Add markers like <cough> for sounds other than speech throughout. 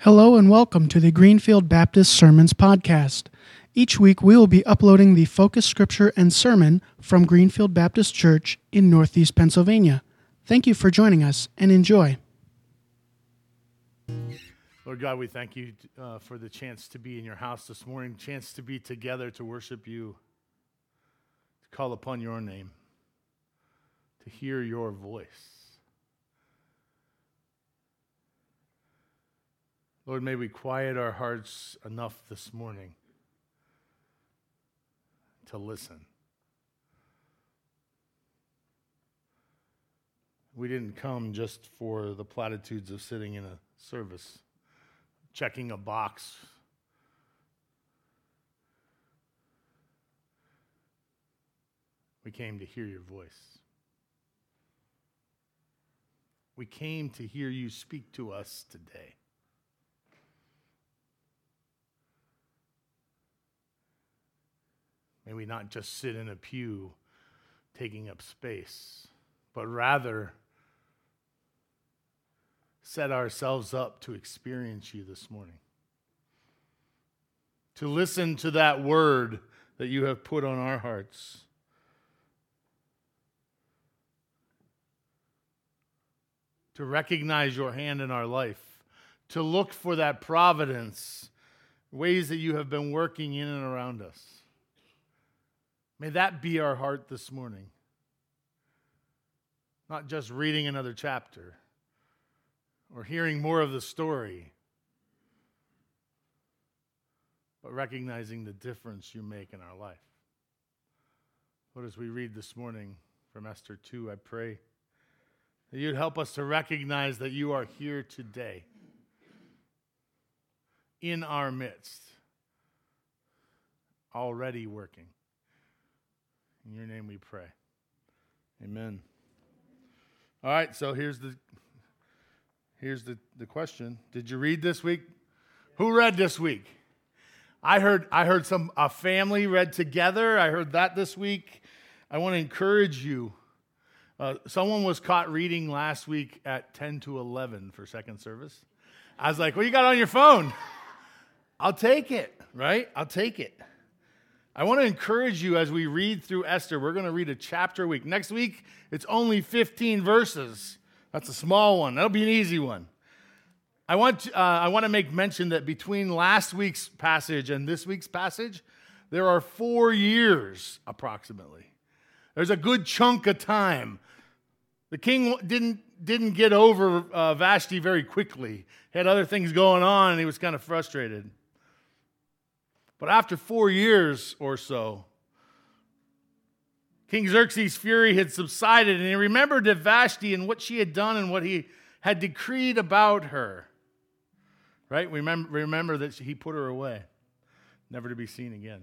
Hello and welcome to the Greenfield Baptist Sermons Podcast. Each week we will be uploading the focus scripture and sermon from Greenfield Baptist Church in Northeast Pennsylvania. Thank you for joining us and enjoy. Lord God, we thank you uh, for the chance to be in your house this morning, chance to be together to worship you, to call upon your name, to hear your voice. Lord, may we quiet our hearts enough this morning to listen. We didn't come just for the platitudes of sitting in a service, checking a box. We came to hear your voice. We came to hear you speak to us today. May we not just sit in a pew taking up space, but rather set ourselves up to experience you this morning. To listen to that word that you have put on our hearts. To recognize your hand in our life. To look for that providence, ways that you have been working in and around us. May that be our heart this morning. Not just reading another chapter or hearing more of the story, but recognizing the difference you make in our life. Lord, as we read this morning from Esther 2, I pray that you'd help us to recognize that you are here today in our midst, already working. In your name we pray. Amen. All right, so here's the here's the, the question. Did you read this week? Who read this week? I heard I heard some a family read together. I heard that this week. I want to encourage you. Uh, someone was caught reading last week at 10 to 11 for second service. I was like, "What you got on your phone?" <laughs> I'll take it, right? I'll take it. I want to encourage you as we read through Esther. We're going to read a chapter a week. Next week, it's only 15 verses. That's a small one. That'll be an easy one. I want, to, uh, I want to make mention that between last week's passage and this week's passage, there are four years approximately. There's a good chunk of time. The king didn't, didn't get over uh, Vashti very quickly. He had other things going on, and he was kind of frustrated. But after four years or so, King Xerxes' fury had subsided, and he remembered Vashti and what she had done and what he had decreed about her. Right? Remember, remember that he put her away, never to be seen again.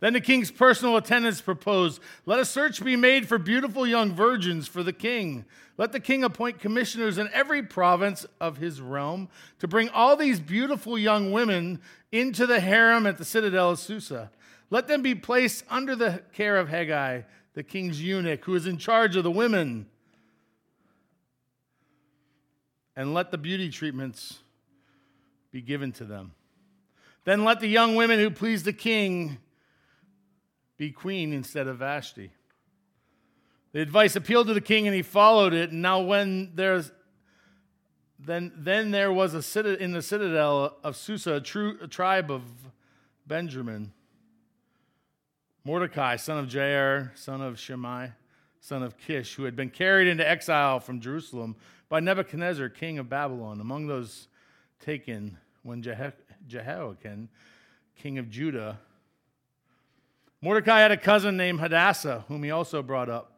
Then the king's personal attendants proposed Let a search be made for beautiful young virgins for the king. Let the king appoint commissioners in every province of his realm to bring all these beautiful young women into the harem at the citadel of Susa. Let them be placed under the care of Hegai, the king's eunuch, who is in charge of the women. And let the beauty treatments be given to them. Then let the young women who please the king be queen instead of Vashti. The advice appealed to the king and he followed it. And now when there's then, then there was a cita- in the citadel of Susa a, true, a tribe of Benjamin. Mordecai, son of Jair, son of Shimei, son of Kish, who had been carried into exile from Jerusalem by Nebuchadnezzar, king of Babylon. Among those taken when Jehoiakim, king of Judah, Mordecai had a cousin named Hadassah, whom he also brought up,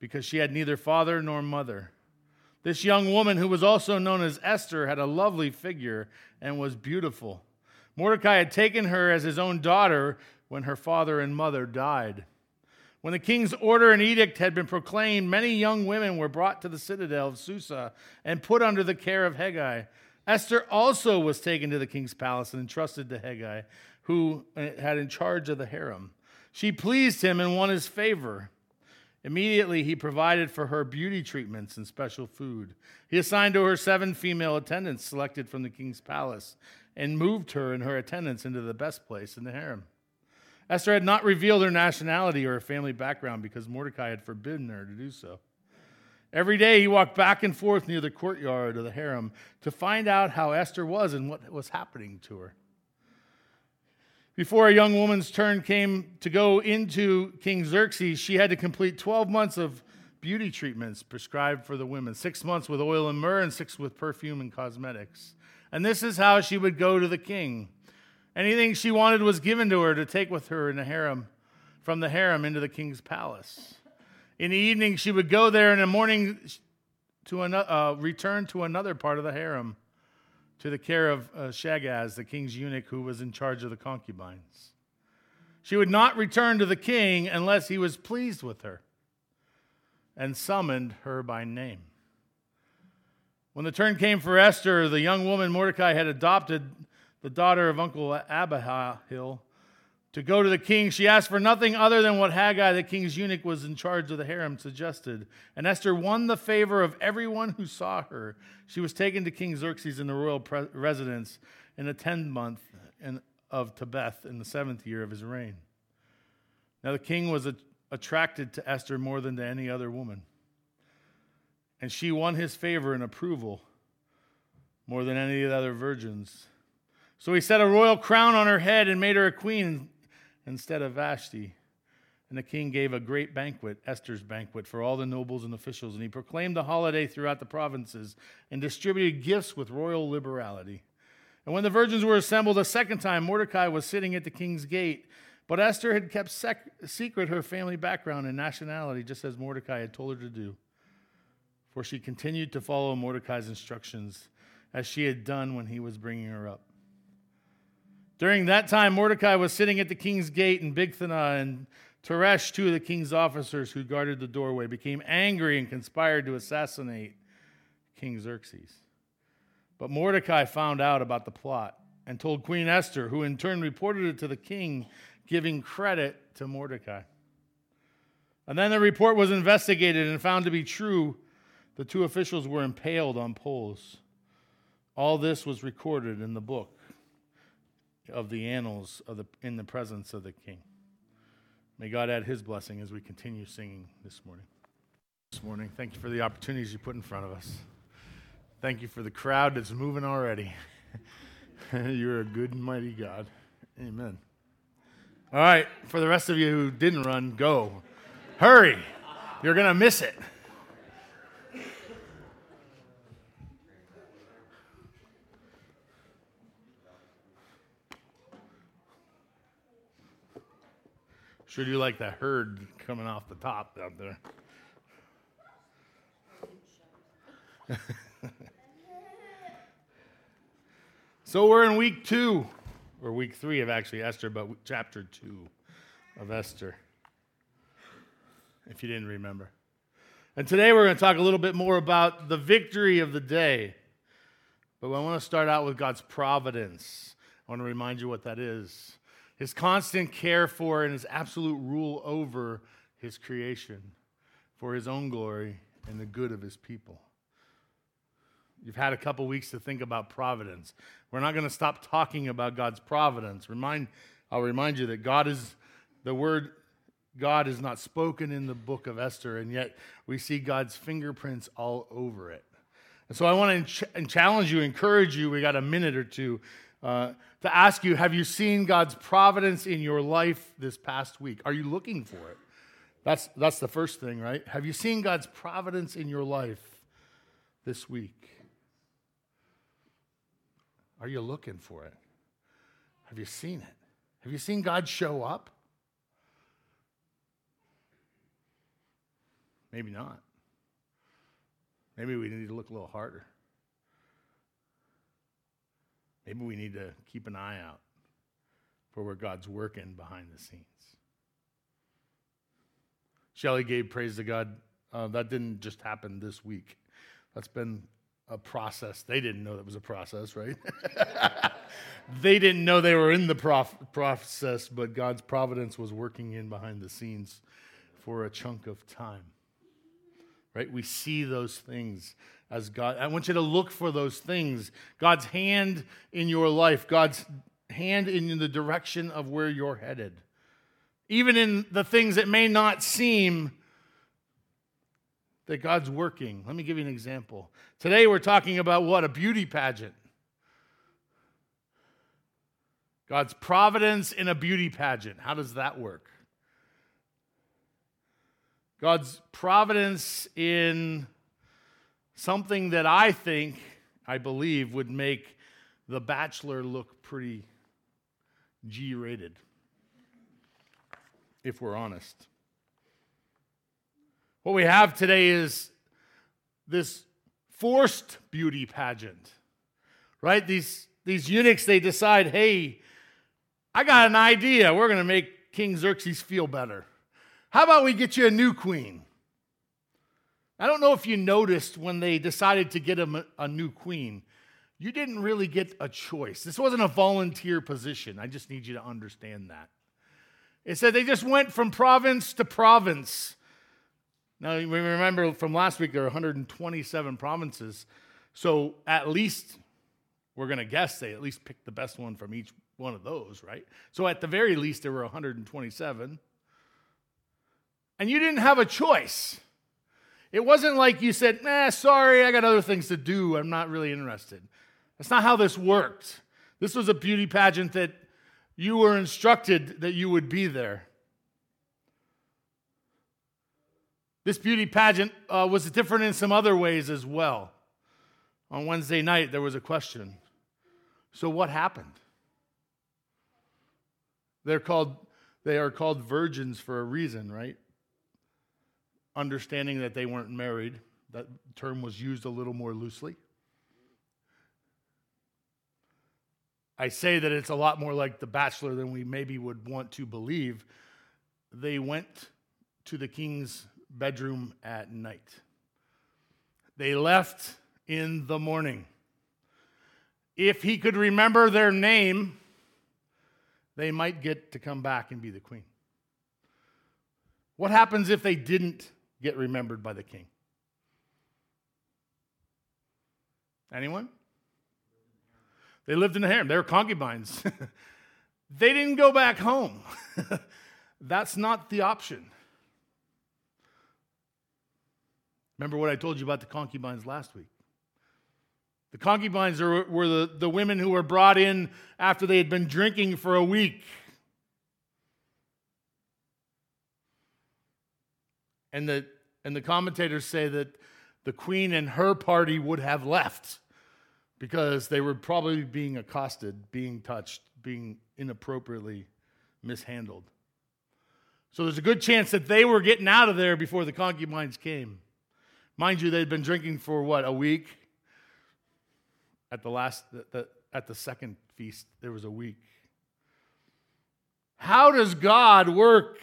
because she had neither father nor mother. This young woman, who was also known as Esther, had a lovely figure and was beautiful. Mordecai had taken her as his own daughter when her father and mother died. When the king's order and edict had been proclaimed, many young women were brought to the citadel of Susa and put under the care of Hegai. Esther also was taken to the king's palace and entrusted to Hegai, who uh, had in charge of the harem. She pleased him and won his favor. Immediately, he provided for her beauty treatments and special food. He assigned to her seven female attendants selected from the king's palace and moved her and her attendants into the best place in the harem. Esther had not revealed her nationality or her family background because Mordecai had forbidden her to do so. Every day he walked back and forth near the courtyard of the harem to find out how Esther was and what was happening to her. Before a young woman's turn came to go into King Xerxes, she had to complete 12 months of beauty treatments prescribed for the women six months with oil and myrrh, and six with perfume and cosmetics. And this is how she would go to the king. Anything she wanted was given to her to take with her in the harem, from the harem into the king's palace. In the evening, she would go there, and in the morning, to an, uh, return to another part of the harem to the care of uh, Shaashgaz, the king's eunuch who was in charge of the concubines. She would not return to the king unless he was pleased with her and summoned her by name. When the turn came for Esther, the young woman Mordecai had adopted, the daughter of Uncle Abihail, to go to the king, she asked for nothing other than what Hegai, the king's eunuch, was in charge of the harem, suggested. And Esther won the favor of everyone who saw her. She was taken to King Xerxes in the royal pre- residence in the tenth month of Tebeth in the seventh year of his reign. Now the king was a- attracted to Esther more than to any other woman. And she won his favor and approval more than any of the other virgins. So he set a royal crown on her head and made her a queen instead of Vashti. And the king gave a great banquet, Esther's banquet, for all the nobles and officials, and he proclaimed the holiday throughout the provinces and distributed gifts with royal liberality. And when the virgins were assembled a second time, Mordecai was sitting at the king's gate. But Esther had kept sec- secret her family background and nationality, just as Mordecai had told her to do. For she continued to follow Mordecai's instructions, as she had done when he was bringing her up. During that time, Mordecai was sitting at the king's gate, and Bigthana and Teresh, two of the king's officers who guarded the doorway, became angry and conspired to assassinate King Xerxes. But Mordecai found out about the plot and told Queen Esther, who in turn reported it to the king, giving credit to Mordecai. And then the report was investigated and found to be true. The two officials were impaled on poles. All this was recorded in the book of the annals of the, in the presence of the King. May God add his blessing as we continue singing this morning. This morning, thank you for the opportunities you put in front of us. Thank you for the crowd that's moving already. <laughs> You're a good and mighty God. Amen. All right, for the rest of you who didn't run, go. Hurry. You're going to miss it. Sure do you like that herd coming off the top out there. <laughs> so we're in week two, or week three of actually Esther, but chapter two of Esther, if you didn't remember. And today we're going to talk a little bit more about the victory of the day. But I want to start out with God's providence. I want to remind you what that is his constant care for and his absolute rule over his creation for his own glory and the good of his people. You've had a couple weeks to think about providence. We're not going to stop talking about God's providence. Remind, I'll remind you that God is the word God is not spoken in the book of Esther, and yet we see God's fingerprints all over it. And so I want to ch- challenge you, encourage you. We got a minute or two uh, to ask you Have you seen God's providence in your life this past week? Are you looking for it? That's, that's the first thing, right? Have you seen God's providence in your life this week? Are you looking for it? Have you seen it? Have you seen God show up? Maybe not. Maybe we need to look a little harder. Maybe we need to keep an eye out for where God's working behind the scenes. Shelly gave praise to God. Uh, that didn't just happen this week. That's been a process. They didn't know that was a process, right? <laughs> they didn't know they were in the prof- process, but God's providence was working in behind the scenes for a chunk of time. Right? We see those things as God. I want you to look for those things. God's hand in your life, God's hand in the direction of where you're headed. Even in the things that may not seem that God's working. Let me give you an example. Today we're talking about what? A beauty pageant. God's providence in a beauty pageant. How does that work? God's providence in something that I think, I believe, would make The Bachelor look pretty G rated, if we're honest. What we have today is this forced beauty pageant, right? These, these eunuchs, they decide, hey, I got an idea. We're going to make King Xerxes feel better. How about we get you a new queen? I don't know if you noticed when they decided to get him a new queen, you didn't really get a choice. This wasn't a volunteer position. I just need you to understand that. It said they just went from province to province. Now, we remember from last week there are 127 provinces. So at least, we're going to guess they at least picked the best one from each one of those, right? So at the very least, there were 127 and you didn't have a choice. It wasn't like you said, nah, sorry, I got other things to do. I'm not really interested. That's not how this worked. This was a beauty pageant that you were instructed that you would be there. This beauty pageant uh, was different in some other ways as well. On Wednesday night, there was a question. So, what happened? They're called, they are called virgins for a reason, right? Understanding that they weren't married. That term was used a little more loosely. I say that it's a lot more like The Bachelor than we maybe would want to believe. They went to the king's bedroom at night. They left in the morning. If he could remember their name, they might get to come back and be the queen. What happens if they didn't get remembered by the king? Anyone? They lived in the harem. They were concubines. <laughs> they didn't go back home. <laughs> That's not the option. Remember what I told you about the concubines last week? The concubines are, were the, the women who were brought in after they had been drinking for a week. And the, and the commentators say that the queen and her party would have left because they were probably being accosted, being touched, being inappropriately mishandled. So there's a good chance that they were getting out of there before the concubines came. Mind you, they'd been drinking for what, a week? At the last, the, the, at the second feast, there was a week. How does God work?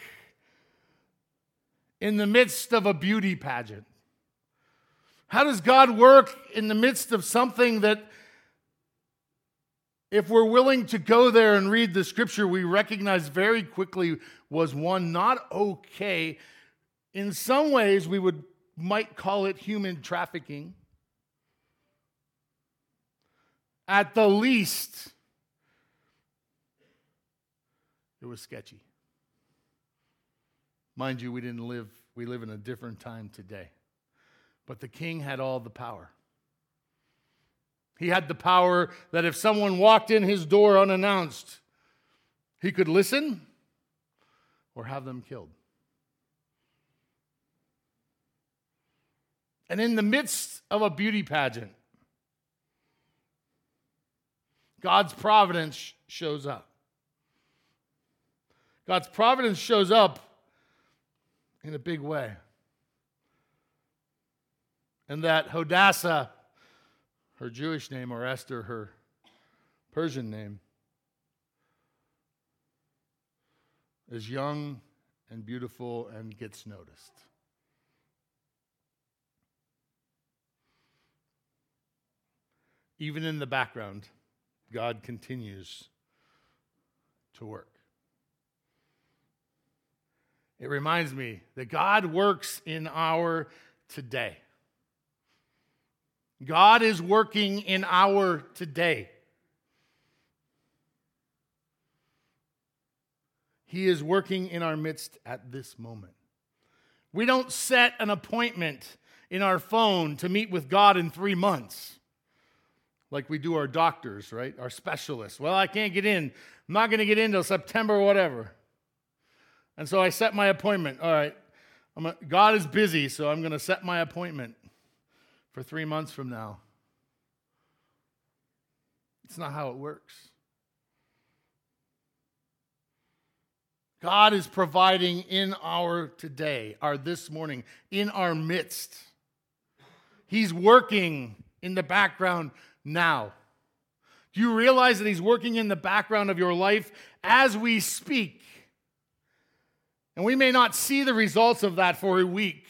In the midst of a beauty pageant? How does God work in the midst of something that, if we're willing to go there and read the scripture, we recognize very quickly was one not okay? In some ways, we would might call it human trafficking. At the least, it was sketchy. Mind you, we didn't live, we live in a different time today. But the king had all the power. He had the power that if someone walked in his door unannounced, he could listen or have them killed. And in the midst of a beauty pageant, God's providence shows up. God's providence shows up in a big way. And that Hadassah, her Jewish name, or Esther, her Persian name, is young and beautiful and gets noticed. Even in the background, God continues to work. It reminds me that God works in our today. God is working in our today. He is working in our midst at this moment. We don't set an appointment in our phone to meet with God in three months like we do our doctors, right? Our specialists. Well, I can't get in. I'm not going to get in until September whatever. And so I set my appointment. All right, a, God is busy, so I'm going to set my appointment for three months from now. It's not how it works. God is providing in our today, our this morning, in our midst. He's working in the background now. Do you realize that He's working in the background of your life as we speak? And we may not see the results of that for a week.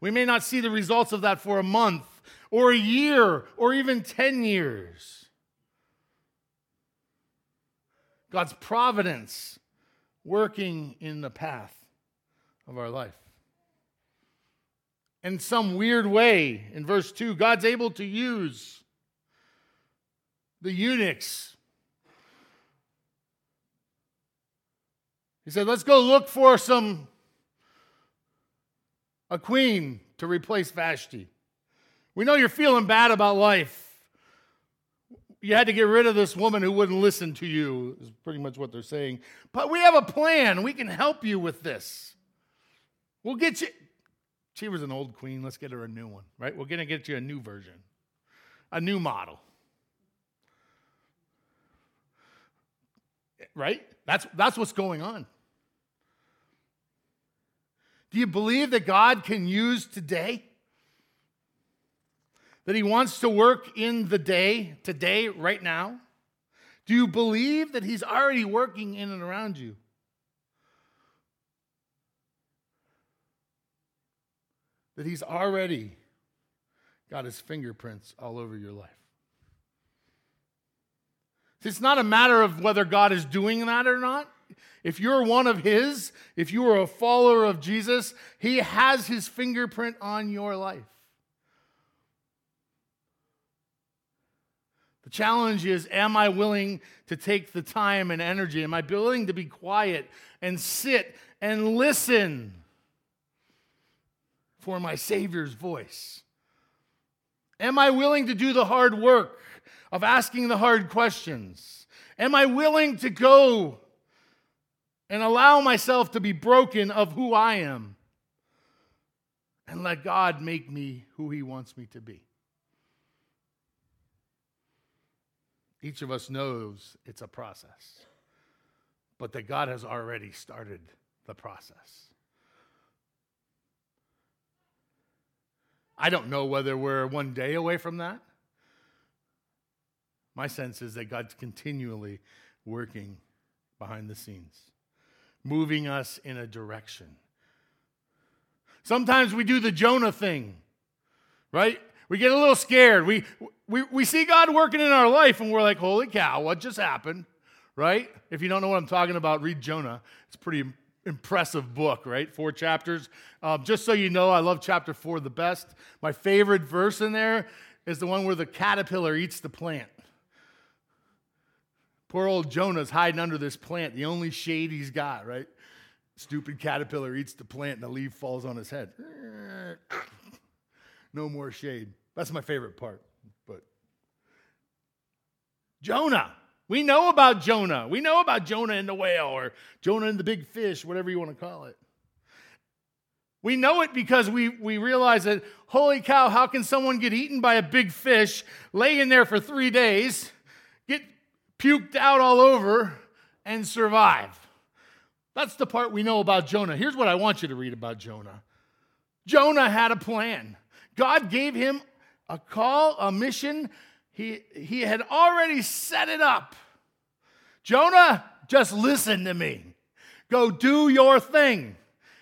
We may not see the results of that for a month or a year or even 10 years. God's providence working in the path of our life. In some weird way, in verse 2, God's able to use the eunuchs He said, Let's go look for some, a queen to replace Vashti. We know you're feeling bad about life. You had to get rid of this woman who wouldn't listen to you, is pretty much what they're saying. But we have a plan. We can help you with this. We'll get you. She was an old queen. Let's get her a new one, right? We're going to get you a new version, a new model. Right? That's, that's what's going on. Do you believe that God can use today? That He wants to work in the day, today, right now? Do you believe that He's already working in and around you? That He's already got His fingerprints all over your life? It's not a matter of whether God is doing that or not. If you're one of His, if you are a follower of Jesus, He has His fingerprint on your life. The challenge is Am I willing to take the time and energy? Am I willing to be quiet and sit and listen for my Savior's voice? Am I willing to do the hard work of asking the hard questions? Am I willing to go and allow myself to be broken of who I am and let God make me who He wants me to be. Each of us knows it's a process, but that God has already started the process. I don't know whether we're one day away from that. My sense is that God's continually working behind the scenes moving us in a direction. Sometimes we do the Jonah thing, right? We get a little scared. We, we, we see God working in our life and we're like, holy cow, what just happened? Right? If you don't know what I'm talking about, read Jonah. It's a pretty impressive book, right? Four chapters. Um, just so you know, I love chapter four the best. My favorite verse in there is the one where the caterpillar eats the plant. Poor old Jonah's hiding under this plant, the only shade he's got, right? Stupid caterpillar eats the plant and the leaf falls on his head. <laughs> no more shade. That's my favorite part. But Jonah, we know about Jonah. We know about Jonah and the whale or Jonah and the big fish, whatever you want to call it. We know it because we, we realize that, holy cow, how can someone get eaten by a big fish, lay in there for three days, puked out all over, and survive. That's the part we know about Jonah. Here's what I want you to read about Jonah Jonah had a plan. God gave him a call, a mission. He, he had already set it up. Jonah, just listen to me. Go do your thing.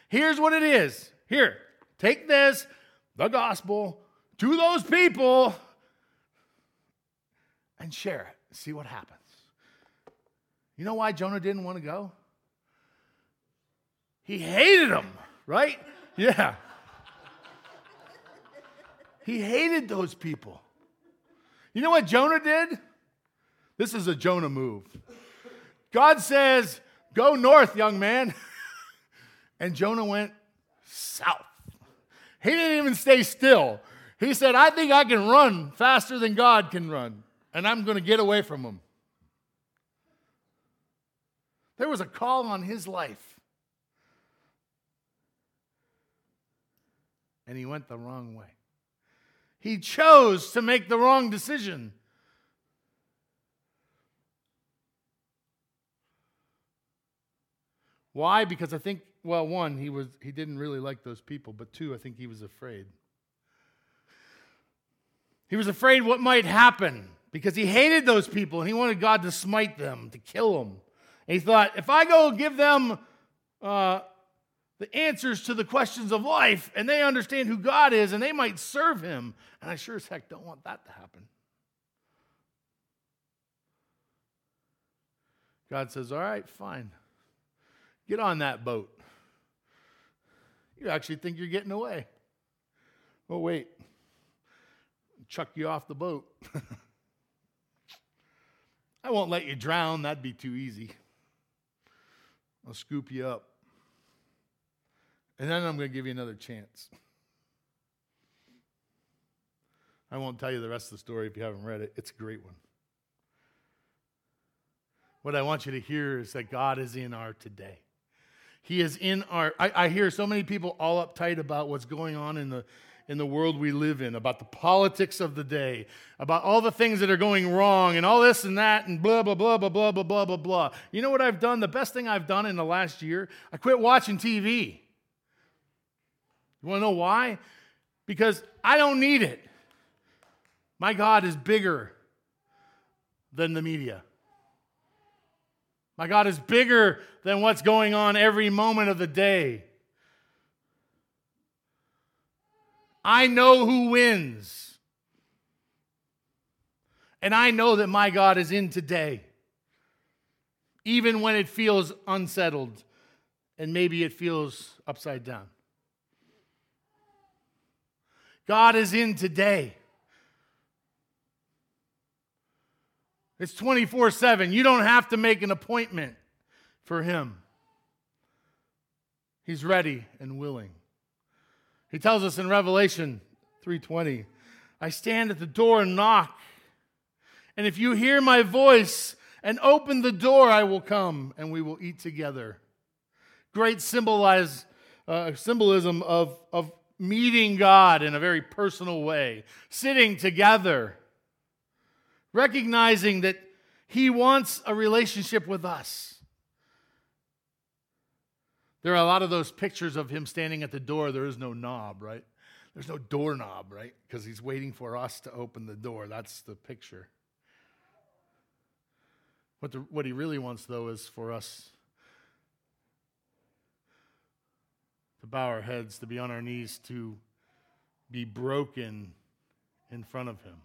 Here's what it is. Here, take this, the gospel, to those people, and share it. See what happens. You know why Jonah didn't want to go? He hated them, right? <laughs> Yeah. He hated those people. You know what Jonah did? This is a Jonah move. God says, Go north, young man. <laughs> and Jonah went south. He didn't even stay still. He said, I think I can run faster than God can run, and I'm going to get away from him. There was a call on his life. And he went the wrong way. He chose to make the wrong decision. Why? Because I think, well, one, he was he didn't really like those people, but two, I think he was afraid. He was afraid what might happen because he hated those people and he wanted God to smite them, to kill them. And he thought, if I go give them uh, the answers to the questions of life and they understand who God is and they might serve him, and I sure as heck don't want that to happen. God says, All right, fine. Get on that boat. You actually think you're getting away. Oh, wait. Chuck you off the boat. <laughs> I won't let you drown. That'd be too easy. I'll scoop you up. And then I'm going to give you another chance. I won't tell you the rest of the story if you haven't read it. It's a great one. What I want you to hear is that God is in our today. He is in our. I, I, hear so many people all uptight about what's going on in the in the world we live in, about the politics of the day, about all the things that are going wrong, and all this and that, and blah blah blah blah blah blah blah blah blah. You know what I've done? The best thing I've done in the last year, I quit watching TV. You want to know why? Because I don't need it. My God is bigger than the media. My God is bigger than what's going on every moment of the day. I know who wins. And I know that my God is in today, even when it feels unsettled and maybe it feels upside down. God is in today. It's 24 7. You don't have to make an appointment for Him. He's ready and willing. He tells us in Revelation 3:20, I stand at the door and knock. And if you hear my voice and open the door, I will come and we will eat together. Great symbolize, uh, symbolism of, of meeting God in a very personal way, sitting together recognizing that He wants a relationship with us. There are a lot of those pictures of Him standing at the door. There is no knob, right? There's no doorknob, right? Because He's waiting for us to open the door. That's the picture. What, the, what He really wants, though, is for us to bow our heads, to be on our knees, to be broken in front of Him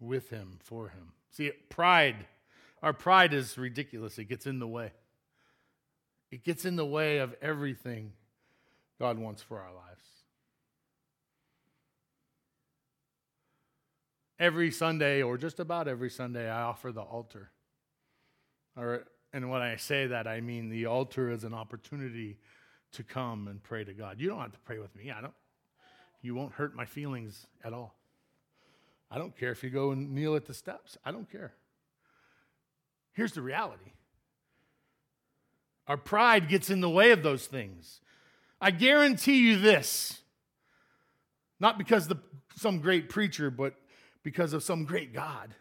with him, for him. See, pride, our pride is ridiculous. It gets in the way. It gets in the way of everything God wants for our lives. Every Sunday, or just about every Sunday, I offer the altar. Or, and when I say that, I mean the altar is an opportunity to come and pray to God. You don't have to pray with me. I don't. You won't hurt my feelings at all. I don't care if you go and kneel at the steps. I don't care. Here's the reality our pride gets in the way of those things. I guarantee you this, not because of some great preacher, but because of some great God.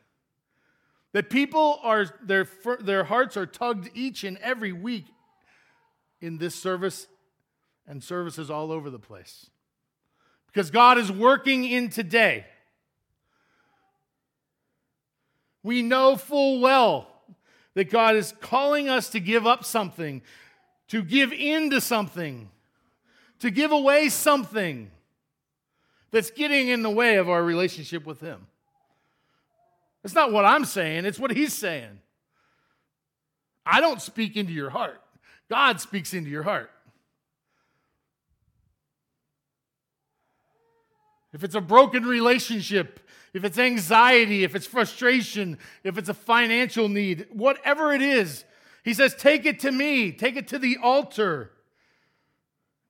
That people are, their, their hearts are tugged each and every week in this service and services all over the place. Because God is working in today. We know full well that God is calling us to give up something, to give in to something, to give away something that's getting in the way of our relationship with Him. It's not what I'm saying, it's what He's saying. I don't speak into your heart. God speaks into your heart. If it's a broken relationship, if it's anxiety, if it's frustration, if it's a financial need, whatever it is, he says, Take it to me, take it to the altar,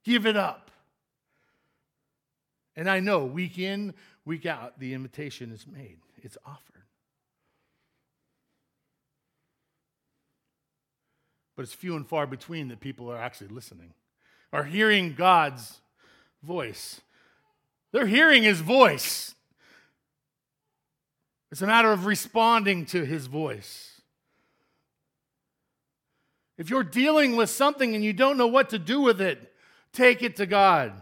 give it up. And I know week in, week out, the invitation is made, it's offered. But it's few and far between that people are actually listening, are hearing God's voice. They're hearing his voice. It's a matter of responding to his voice. If you're dealing with something and you don't know what to do with it, take it to God.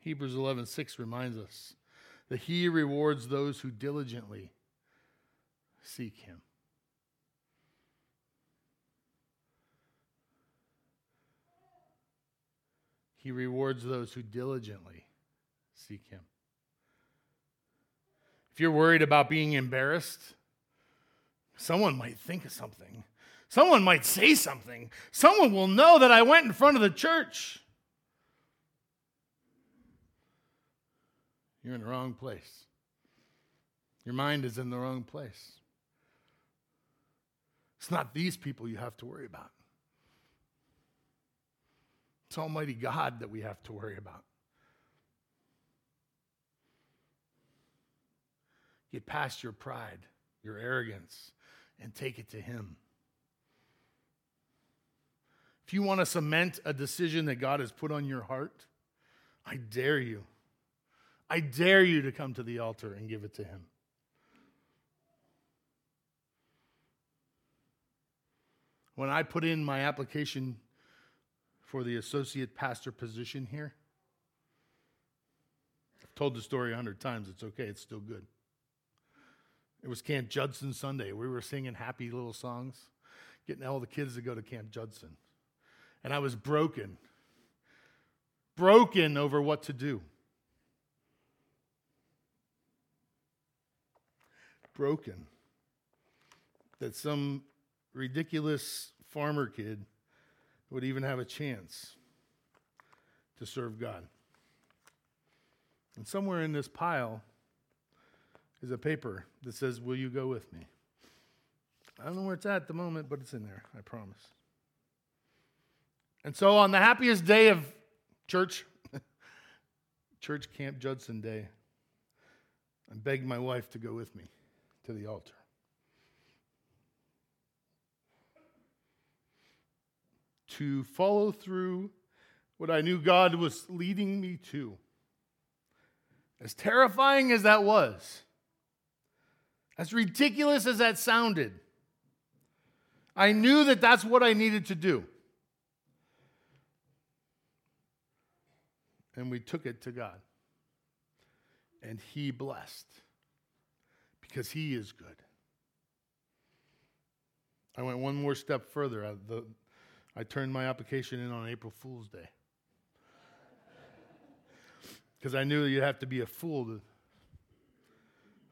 Hebrews 11:6 reminds us that he rewards those who diligently seek him. He rewards those who diligently seek him. If you're worried about being embarrassed, someone might think of something. Someone might say something. Someone will know that I went in front of the church. You're in the wrong place. Your mind is in the wrong place. It's not these people you have to worry about. It's Almighty God that we have to worry about. Get past your pride, your arrogance, and take it to Him. If you want to cement a decision that God has put on your heart, I dare you. I dare you to come to the altar and give it to Him. When I put in my application for the associate pastor position here. I've told the story a hundred times. It's okay, it's still good. It was Camp Judson Sunday. We were singing happy little songs, getting all the kids to go to Camp Judson. And I was broken, broken over what to do. Broken that some ridiculous farmer kid would even have a chance to serve God. And somewhere in this pile is a paper that says, Will you go with me? I don't know where it's at at the moment, but it's in there, I promise. And so on the happiest day of church, <laughs> church camp Judson Day, I begged my wife to go with me to the altar. To follow through what I knew God was leading me to. As terrifying as that was, as ridiculous as that sounded, I knew that that's what I needed to do. And we took it to God. And He blessed because He is good. I went one more step further. The, I turned my application in on April Fool's Day. Because I knew you'd have to be a fool to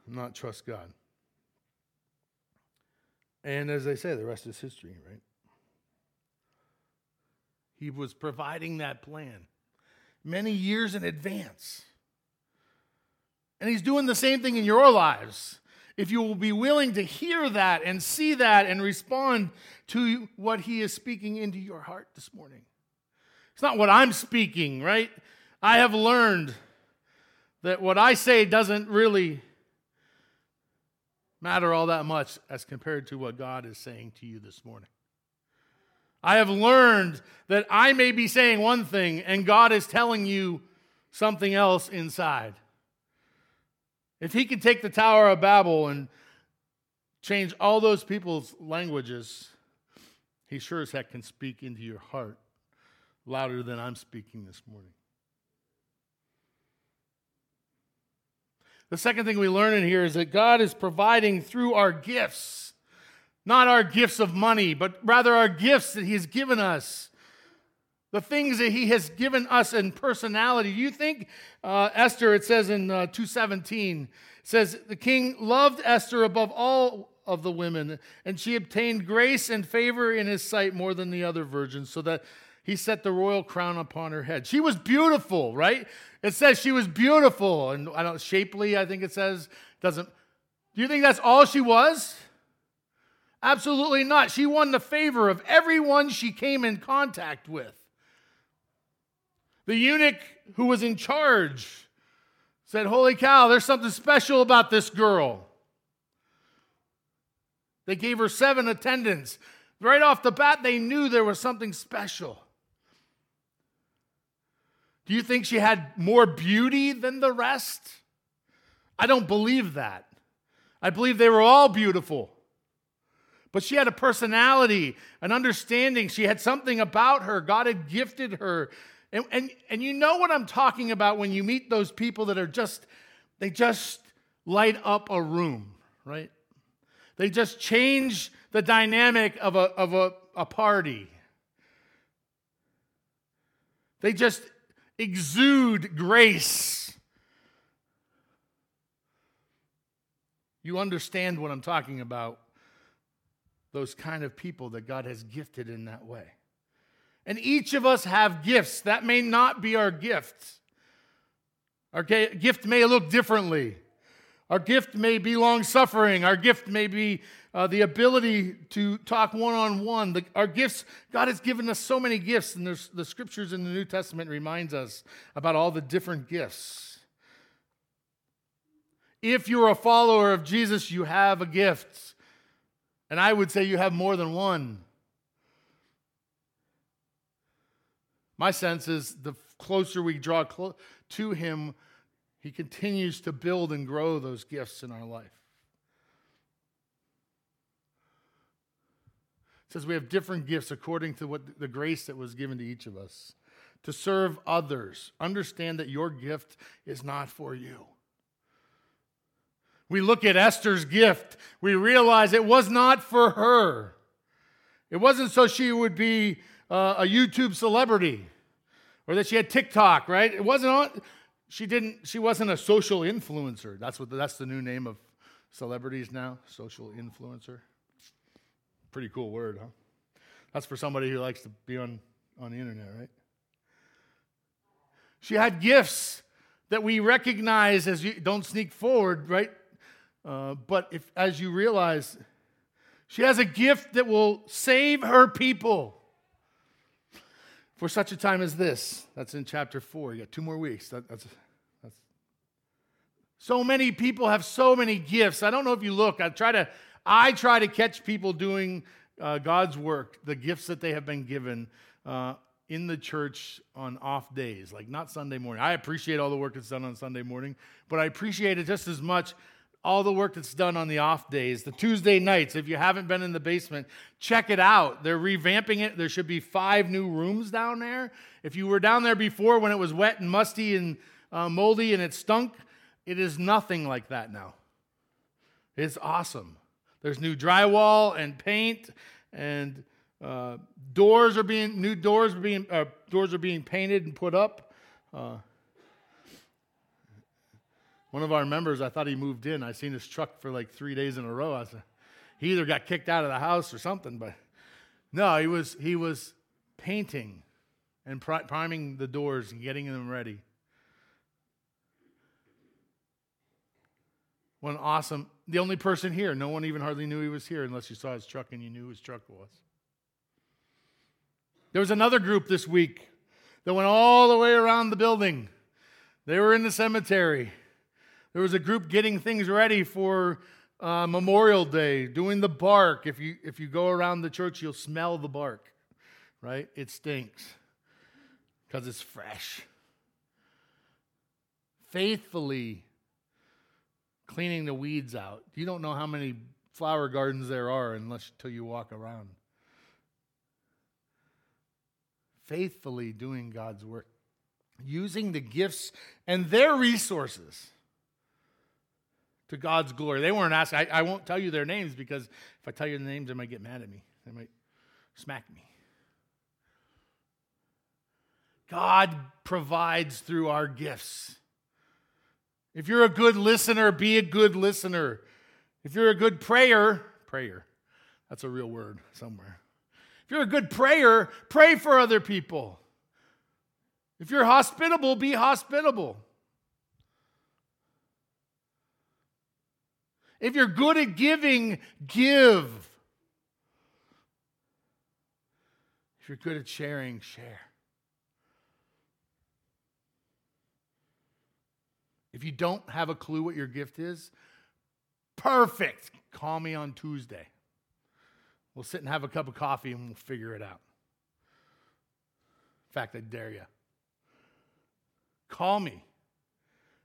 not trust God. And as I say, the rest is history, right? He was providing that plan many years in advance. And He's doing the same thing in your lives if you will be willing to hear that and see that and respond to what He is speaking into your heart this morning. It's not what I'm speaking, right? I have learned that what I say doesn't really matter all that much as compared to what God is saying to you this morning. I have learned that I may be saying one thing and God is telling you something else inside. If he could take the Tower of Babel and change all those people's languages, he sure as heck can speak into your heart louder than I'm speaking this morning. The second thing we learn in here is that God is providing through our gifts, not our gifts of money, but rather our gifts that He has given us. The things that he has given us in personality. You think uh, Esther, it says in uh, 217, says the king loved Esther above all of the women, and she obtained grace and favor in his sight more than the other virgins, so that he set the royal crown upon her head. She was beautiful, right? It says she was beautiful, and I don't shapely, I think it says. Doesn't do you think that's all she was? Absolutely not. She won the favor of everyone she came in contact with. The eunuch who was in charge said, Holy cow, there's something special about this girl. They gave her seven attendants. Right off the bat, they knew there was something special. Do you think she had more beauty than the rest? I don't believe that. I believe they were all beautiful. But she had a personality, an understanding. She had something about her. God had gifted her and, and, and you know what I'm talking about when you meet those people that are just, they just light up a room, right? They just change the dynamic of a, of a, a party. They just exude grace. You understand what I'm talking about. Those kind of people that God has gifted in that way. And each of us have gifts. That may not be our gift. Our gift may look differently. Our gift may be long suffering. Our gift may be uh, the ability to talk one on one. Our gifts, God has given us so many gifts, and the scriptures in the New Testament reminds us about all the different gifts. If you're a follower of Jesus, you have a gift. And I would say you have more than one. My sense is the closer we draw to Him, He continues to build and grow those gifts in our life. It says we have different gifts according to what the grace that was given to each of us to serve others. Understand that your gift is not for you. We look at Esther's gift, we realize it was not for her. It wasn't so she would be uh, a YouTube celebrity or that she had TikTok, right? It wasn't on, she didn't, she wasn't a social influencer. That's what, that's the new name of celebrities now, social influencer. Pretty cool word, huh? That's for somebody who likes to be on, on the internet, right? She had gifts that we recognize as you don't sneak forward, right? Uh, but if as you realize, she has a gift that will save her people for such a time as this. That's in chapter four. You got two more weeks. That, that's, that's. So many people have so many gifts. I don't know if you look. I try to, I try to catch people doing uh, God's work, the gifts that they have been given uh, in the church on off days, like not Sunday morning. I appreciate all the work that's done on Sunday morning, but I appreciate it just as much all the work that's done on the off days, the Tuesday nights. If you haven't been in the basement, check it out. They're revamping it. There should be five new rooms down there. If you were down there before when it was wet and musty and uh, moldy and it stunk, it is nothing like that now. It's awesome. There's new drywall and paint, and uh, doors are being new doors are being uh, doors are being painted and put up. One of our members, I thought he moved in. I seen his truck for like three days in a row. I said, he either got kicked out of the house or something, but no, he was he was painting and priming the doors and getting them ready. One awesome, the only person here. No one even hardly knew he was here unless you saw his truck and you knew his truck was. There was another group this week that went all the way around the building. They were in the cemetery. There was a group getting things ready for uh, Memorial Day, doing the bark. If you, if you go around the church, you'll smell the bark, right? It stinks because it's fresh. Faithfully cleaning the weeds out. You don't know how many flower gardens there are unless until you walk around. Faithfully doing God's work, using the gifts and their resources to God's glory. They weren't asking. I, I won't tell you their names because if I tell you the names, they might get mad at me. They might smack me. God provides through our gifts. If you're a good listener, be a good listener. If you're a good prayer, prayer, that's a real word somewhere. If you're a good prayer, pray for other people. If you're hospitable, be hospitable. If you're good at giving, give. If you're good at sharing, share. If you don't have a clue what your gift is, perfect. Call me on Tuesday. We'll sit and have a cup of coffee and we'll figure it out. In fact, I dare you. Call me.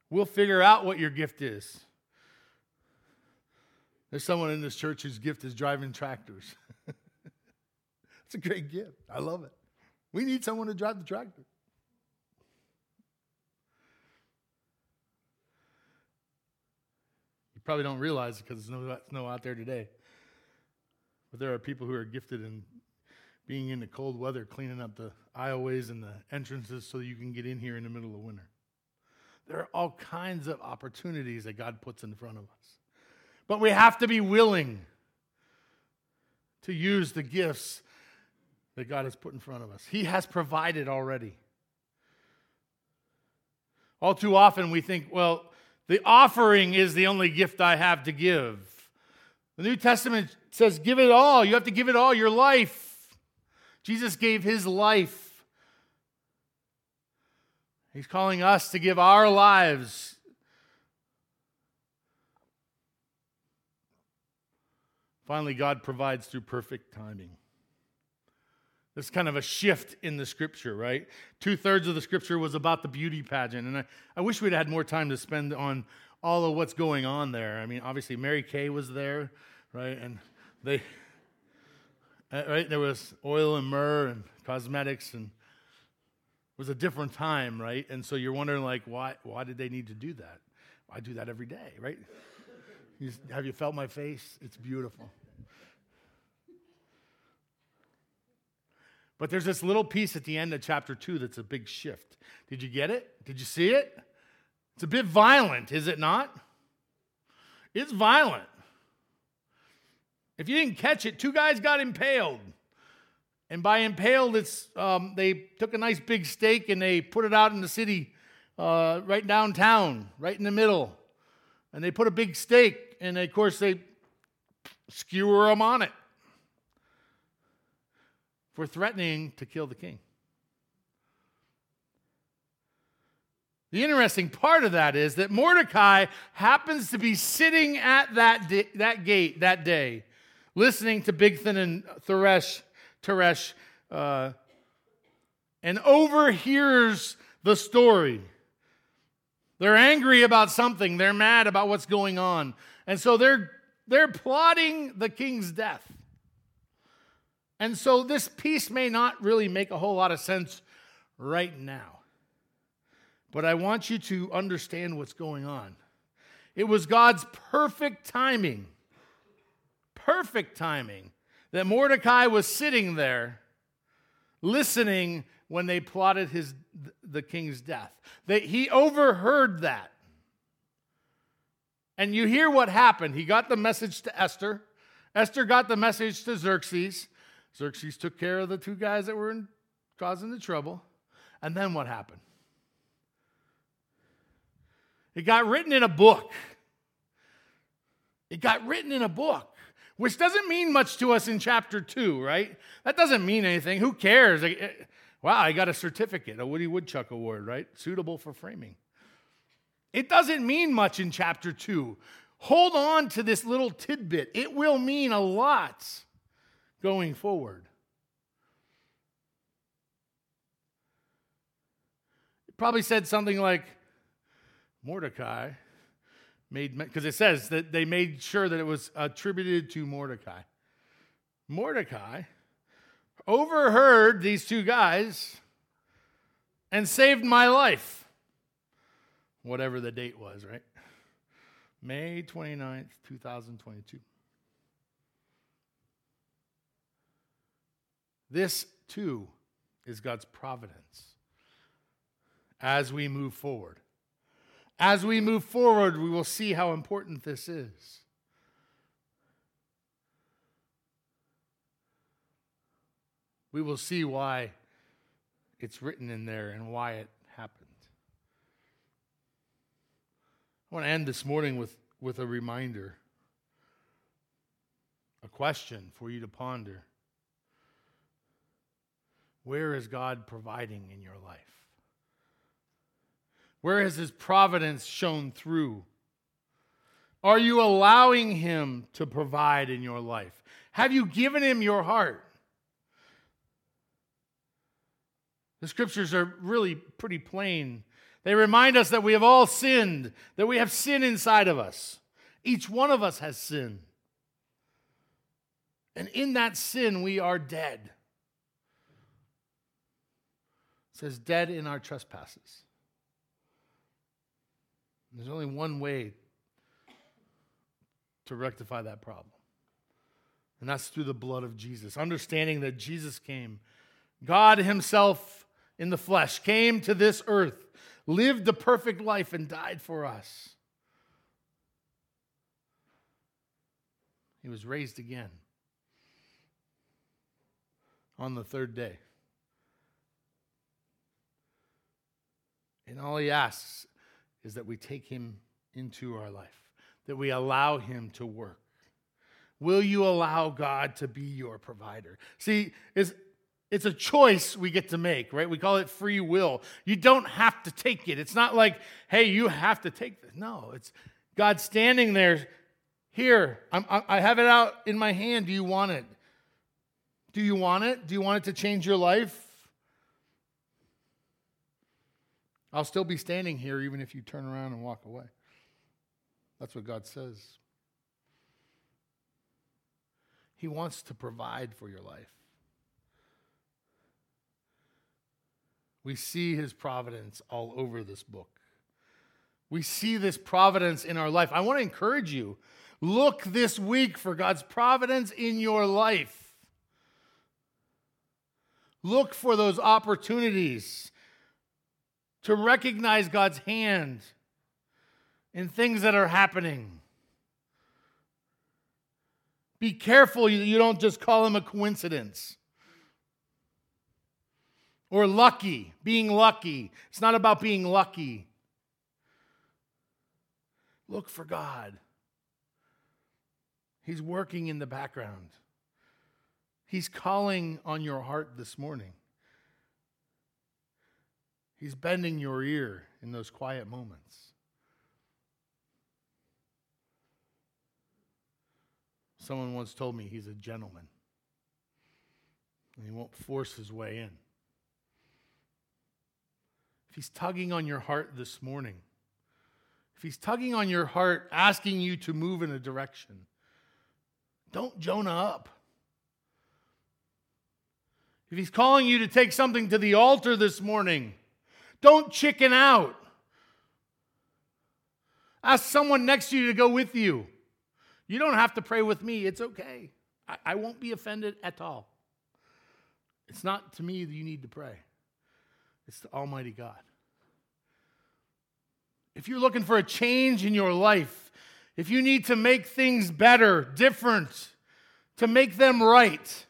We'll figure out what your gift is. There's someone in this church whose gift is driving tractors. <laughs> it's a great gift. I love it. We need someone to drive the tractor. You probably don't realize it because there's no snow out there today. But there are people who are gifted in being in the cold weather, cleaning up the aisleways and the entrances so you can get in here in the middle of winter. There are all kinds of opportunities that God puts in front of us. But we have to be willing to use the gifts that God has put in front of us. He has provided already. All too often we think, well, the offering is the only gift I have to give. The New Testament says, give it all. You have to give it all, your life. Jesus gave his life. He's calling us to give our lives. Finally, God provides through perfect timing. This kind of a shift in the scripture, right? Two thirds of the scripture was about the beauty pageant. And I, I wish we'd had more time to spend on all of what's going on there. I mean, obviously, Mary Kay was there, right? And they, uh, right, there was oil and myrrh and cosmetics, and it was a different time, right? And so you're wondering, like, why, why did they need to do that? I do that every day, right? Have you felt my face? It's beautiful. But there's this little piece at the end of chapter 2 that's a big shift. Did you get it? Did you see it? It's a bit violent, is it not? It's violent. If you didn't catch it, two guys got impaled. And by impaled, it's um, they took a nice big stake and they put it out in the city, uh, right downtown, right in the middle. And they put a big stake, and of course they skewer them on it for threatening to kill the king. The interesting part of that is that Mordecai happens to be sitting at that, di- that gate that day, listening to Bigthan and Teresh, Teresh uh, and overhears the story. They're angry about something, they're mad about what's going on. And so they're, they're plotting the king's death. And so this piece may not really make a whole lot of sense right now. But I want you to understand what's going on. It was God's perfect timing, perfect timing, that Mordecai was sitting there listening when they plotted his, the king's death. That he overheard that. And you hear what happened. He got the message to Esther. Esther got the message to Xerxes. Xerxes took care of the two guys that were in, causing the trouble. And then what happened? It got written in a book. It got written in a book, which doesn't mean much to us in chapter 2, right? That doesn't mean anything. Who cares? Wow, I got a certificate, a Woody Woodchuck Award, right? Suitable for framing. It doesn't mean much in chapter 2. Hold on to this little tidbit, it will mean a lot going forward. It probably said something like Mordecai made, because it says that they made sure that it was attributed to Mordecai. Mordecai overheard these two guys and saved my life. Whatever the date was, right? May 29th, 2022. This too is God's providence. as we move forward. As we move forward, we will see how important this is. We will see why it's written in there and why it happened. I want to end this morning with, with a reminder, a question for you to ponder. Where is God providing in your life? Where has His providence shown through? Are you allowing Him to provide in your life? Have you given Him your heart? The scriptures are really pretty plain. They remind us that we have all sinned, that we have sin inside of us. Each one of us has sin. And in that sin, we are dead. It says, dead in our trespasses. There's only one way to rectify that problem, and that's through the blood of Jesus. Understanding that Jesus came, God Himself in the flesh, came to this earth, lived the perfect life, and died for us. He was raised again on the third day. And all he asks is that we take him into our life, that we allow him to work. Will you allow God to be your provider? See, is it's a choice we get to make, right? We call it free will. You don't have to take it. It's not like, hey, you have to take this. No, it's God standing there. Here, I'm, I have it out in my hand. Do you want it? Do you want it? Do you want it to change your life? I'll still be standing here even if you turn around and walk away. That's what God says. He wants to provide for your life. We see his providence all over this book. We see this providence in our life. I want to encourage you look this week for God's providence in your life. Look for those opportunities to recognize God's hand in things that are happening. Be careful you don't just call them a coincidence or lucky, being lucky. It's not about being lucky. Look for God. He's working in the background. He's calling on your heart this morning. He's bending your ear in those quiet moments. Someone once told me he's a gentleman, and he won't force his way in if He's tugging on your heart this morning, if He's tugging on your heart, asking you to move in a direction, don't Jonah up. If He's calling you to take something to the altar this morning, don't chicken out. Ask someone next to you to go with you. You don't have to pray with me. It's okay. I, I, won't be offended at all. It's not to me that you need to pray. It's the Almighty God. If you're looking for a change in your life, if you need to make things better, different, to make them right,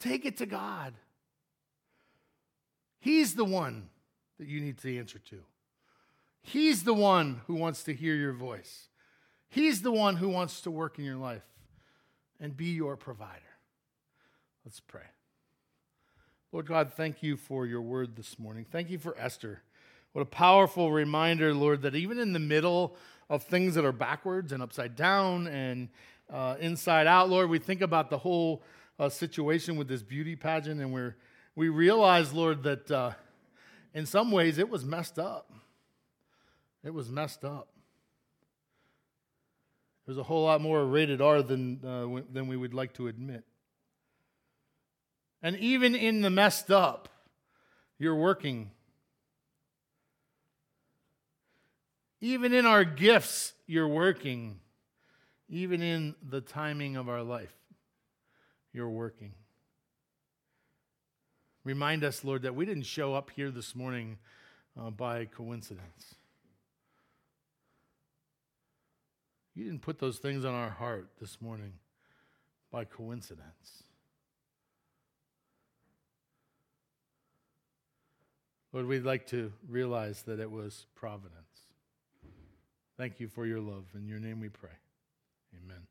take it to God. He's the one that you need to answer to. He's the one who wants to hear your voice. He's the one who wants to work in your life and be your provider. Let's pray. Lord God, thank you for your word this morning. Thank you for Esther. What a powerful reminder, Lord, that even in the middle of things that are backwards and upside down and uh, inside out, Lord, we think about the whole uh, situation with this beauty pageant and we're, we realize, Lord, that uh, in some ways it was messed up. It was messed up. Was a whole lot more rated R than, uh, than we would like to admit. And even in the messed up, you're working. Even in our gifts, you're working. Even in the timing of our life, you're working. Remind us, Lord, that we didn't show up here this morning uh, by coincidence. You didn't put those things on our heart this morning by coincidence. Lord, we'd like to realize that it was providence. Thank you for your love. In your name we pray. Amen.